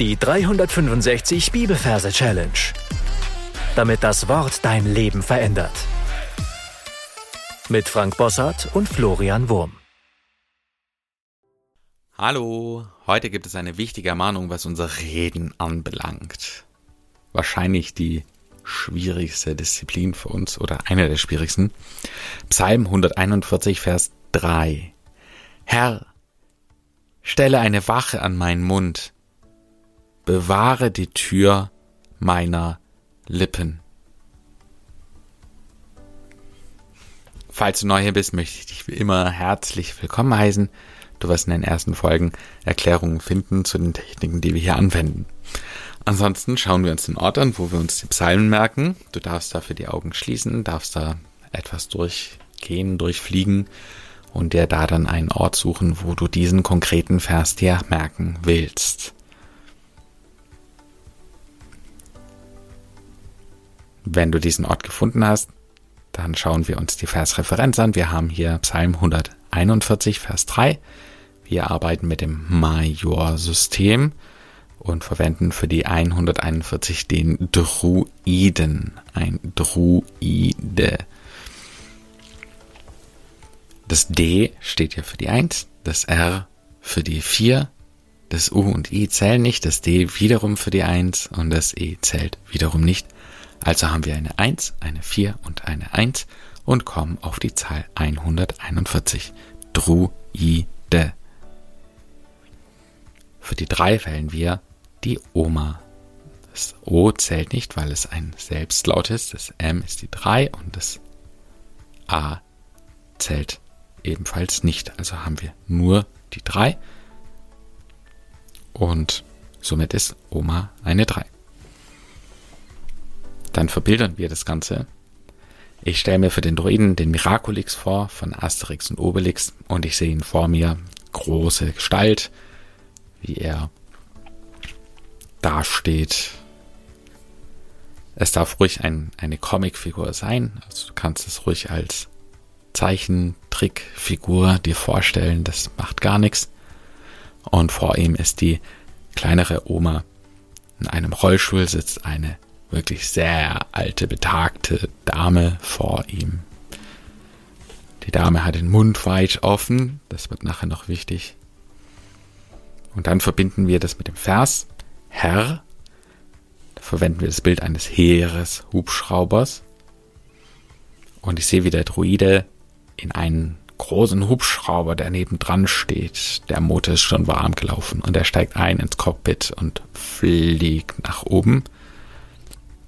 Die 365 Bibelverse Challenge. Damit das Wort dein Leben verändert. Mit Frank Bossart und Florian Wurm. Hallo, heute gibt es eine wichtige Ermahnung, was unser Reden anbelangt. Wahrscheinlich die schwierigste Disziplin für uns oder eine der schwierigsten. Psalm 141, Vers 3. Herr, stelle eine Wache an meinen Mund bewahre die Tür meiner Lippen. Falls du neu hier bist, möchte ich dich wie immer herzlich willkommen heißen. Du wirst in den ersten Folgen Erklärungen finden zu den Techniken, die wir hier anwenden. Ansonsten schauen wir uns den Ort an, wo wir uns die Psalmen merken. Du darfst dafür die Augen schließen, darfst da etwas durchgehen, durchfliegen und dir da dann einen Ort suchen, wo du diesen konkreten Vers dir merken willst. Wenn du diesen Ort gefunden hast, dann schauen wir uns die Versreferenz an. Wir haben hier Psalm 141, Vers 3. Wir arbeiten mit dem Major-System und verwenden für die 141 den Druiden. Ein Druide. Das D steht hier für die 1, das R für die 4, das U und I zählen nicht, das D wiederum für die 1 und das E zählt wiederum nicht. Also haben wir eine 1, eine 4 und eine 1 und kommen auf die Zahl 141. Druide. Für die 3 wählen wir die Oma. Das O zählt nicht, weil es ein Selbstlaut ist. Das M ist die 3 und das A zählt ebenfalls nicht. Also haben wir nur die 3 und somit ist Oma eine 3. Dann verbildern wir das Ganze. Ich stelle mir für den Druiden den Miraculix vor von Asterix und Obelix und ich sehe ihn vor mir, große Gestalt, wie er dasteht. Es darf ruhig ein, eine Comicfigur sein, also du kannst es ruhig als Zeichentrickfigur dir vorstellen, das macht gar nichts. Und vor ihm ist die kleinere Oma. In einem Rollstuhl sitzt eine wirklich sehr alte, betagte Dame vor ihm. Die Dame hat den Mund weit offen, das wird nachher noch wichtig. Und dann verbinden wir das mit dem Vers Herr. Da verwenden wir das Bild eines Heeres Hubschraubers. Und ich sehe, wie der Druide in einen großen Hubschrauber, der nebendran steht. Der Motor ist schon warm gelaufen und er steigt ein ins Cockpit und fliegt nach oben.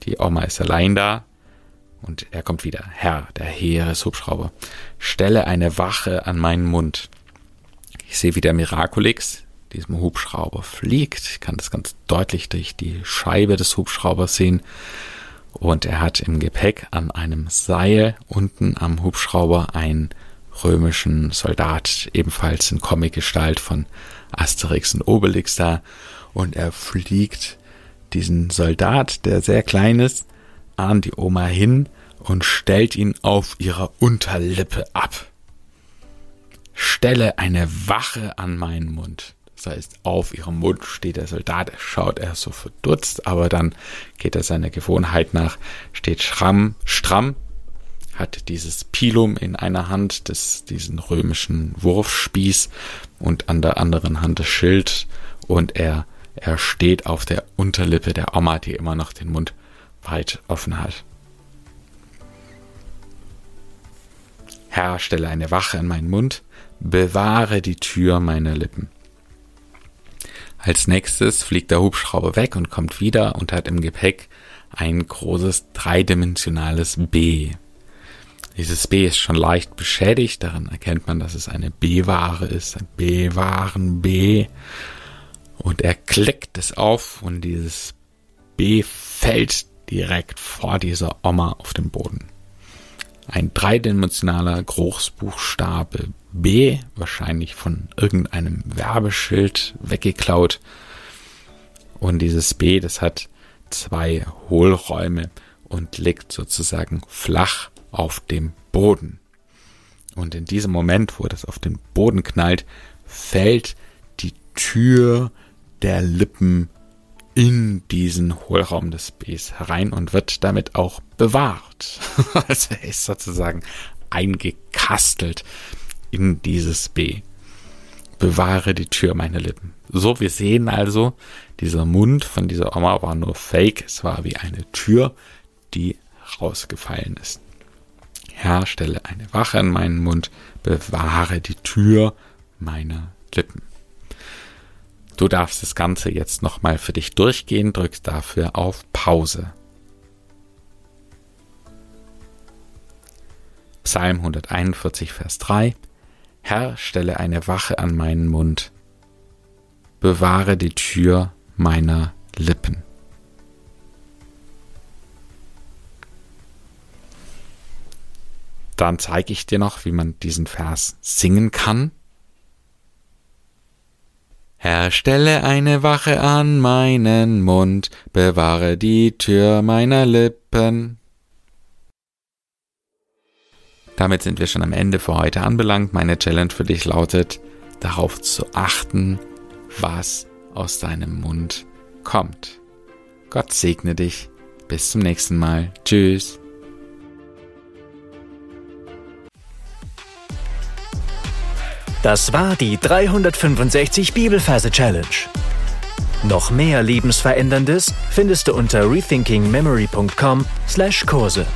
Die Oma ist allein da. Und er kommt wieder. Herr, der Heereshubschrauber, stelle eine Wache an meinen Mund. Ich sehe, wie der Miraculix diesem Hubschrauber fliegt. Ich kann das ganz deutlich durch die Scheibe des Hubschraubers sehen. Und er hat im Gepäck an einem Seil unten am Hubschrauber einen römischen Soldat, ebenfalls in Comicgestalt von Asterix und Obelix da. Und er fliegt diesen Soldat, der sehr klein ist, an die Oma hin und stellt ihn auf ihrer Unterlippe ab. Stelle eine Wache an meinen Mund. Das heißt, auf ihrem Mund steht der Soldat, er schaut erst so verdutzt, aber dann geht er seiner Gewohnheit nach, steht schramm, stramm, hat dieses Pilum in einer Hand, des, diesen römischen Wurfspieß und an der anderen Hand das Schild und er er steht auf der Unterlippe der Oma, die immer noch den Mund weit offen hat. Herr, stelle eine Wache an meinen Mund, bewahre die Tür meiner Lippen. Als nächstes fliegt der Hubschrauber weg und kommt wieder und hat im Gepäck ein großes dreidimensionales B. Dieses B ist schon leicht beschädigt, daran erkennt man, dass es eine B-Ware ist, ein B-Waren B. Und er klickt es auf und dieses B fällt direkt vor dieser Oma auf den Boden. Ein dreidimensionaler Großbuchstabe B, wahrscheinlich von irgendeinem Werbeschild weggeklaut. Und dieses B, das hat zwei Hohlräume und liegt sozusagen flach auf dem Boden. Und in diesem Moment, wo das auf den Boden knallt, fällt die Tür der Lippen in diesen Hohlraum des Bs herein und wird damit auch bewahrt. also er ist sozusagen eingekastelt in dieses B. Bewahre die Tür, meine Lippen. So, wir sehen also, dieser Mund von dieser Oma war nur fake. Es war wie eine Tür, die rausgefallen ist. Herr, stelle eine Wache in meinen Mund, bewahre die Tür meiner Lippen. Du darfst das Ganze jetzt nochmal für dich durchgehen, drückst dafür auf Pause. Psalm 141, Vers 3 Herr, stelle eine Wache an meinen Mund, bewahre die Tür meiner Lippen. Dann zeige ich dir noch, wie man diesen Vers singen kann. Herr, stelle eine Wache an meinen Mund, bewahre die Tür meiner Lippen. Damit sind wir schon am Ende für heute anbelangt. Meine Challenge für dich lautet, darauf zu achten, was aus deinem Mund kommt. Gott segne dich. Bis zum nächsten Mal. Tschüss. Das war die 365 Bibelferse Challenge. Noch mehr Lebensveränderndes findest du unter rethinkingmemory.com/Kurse.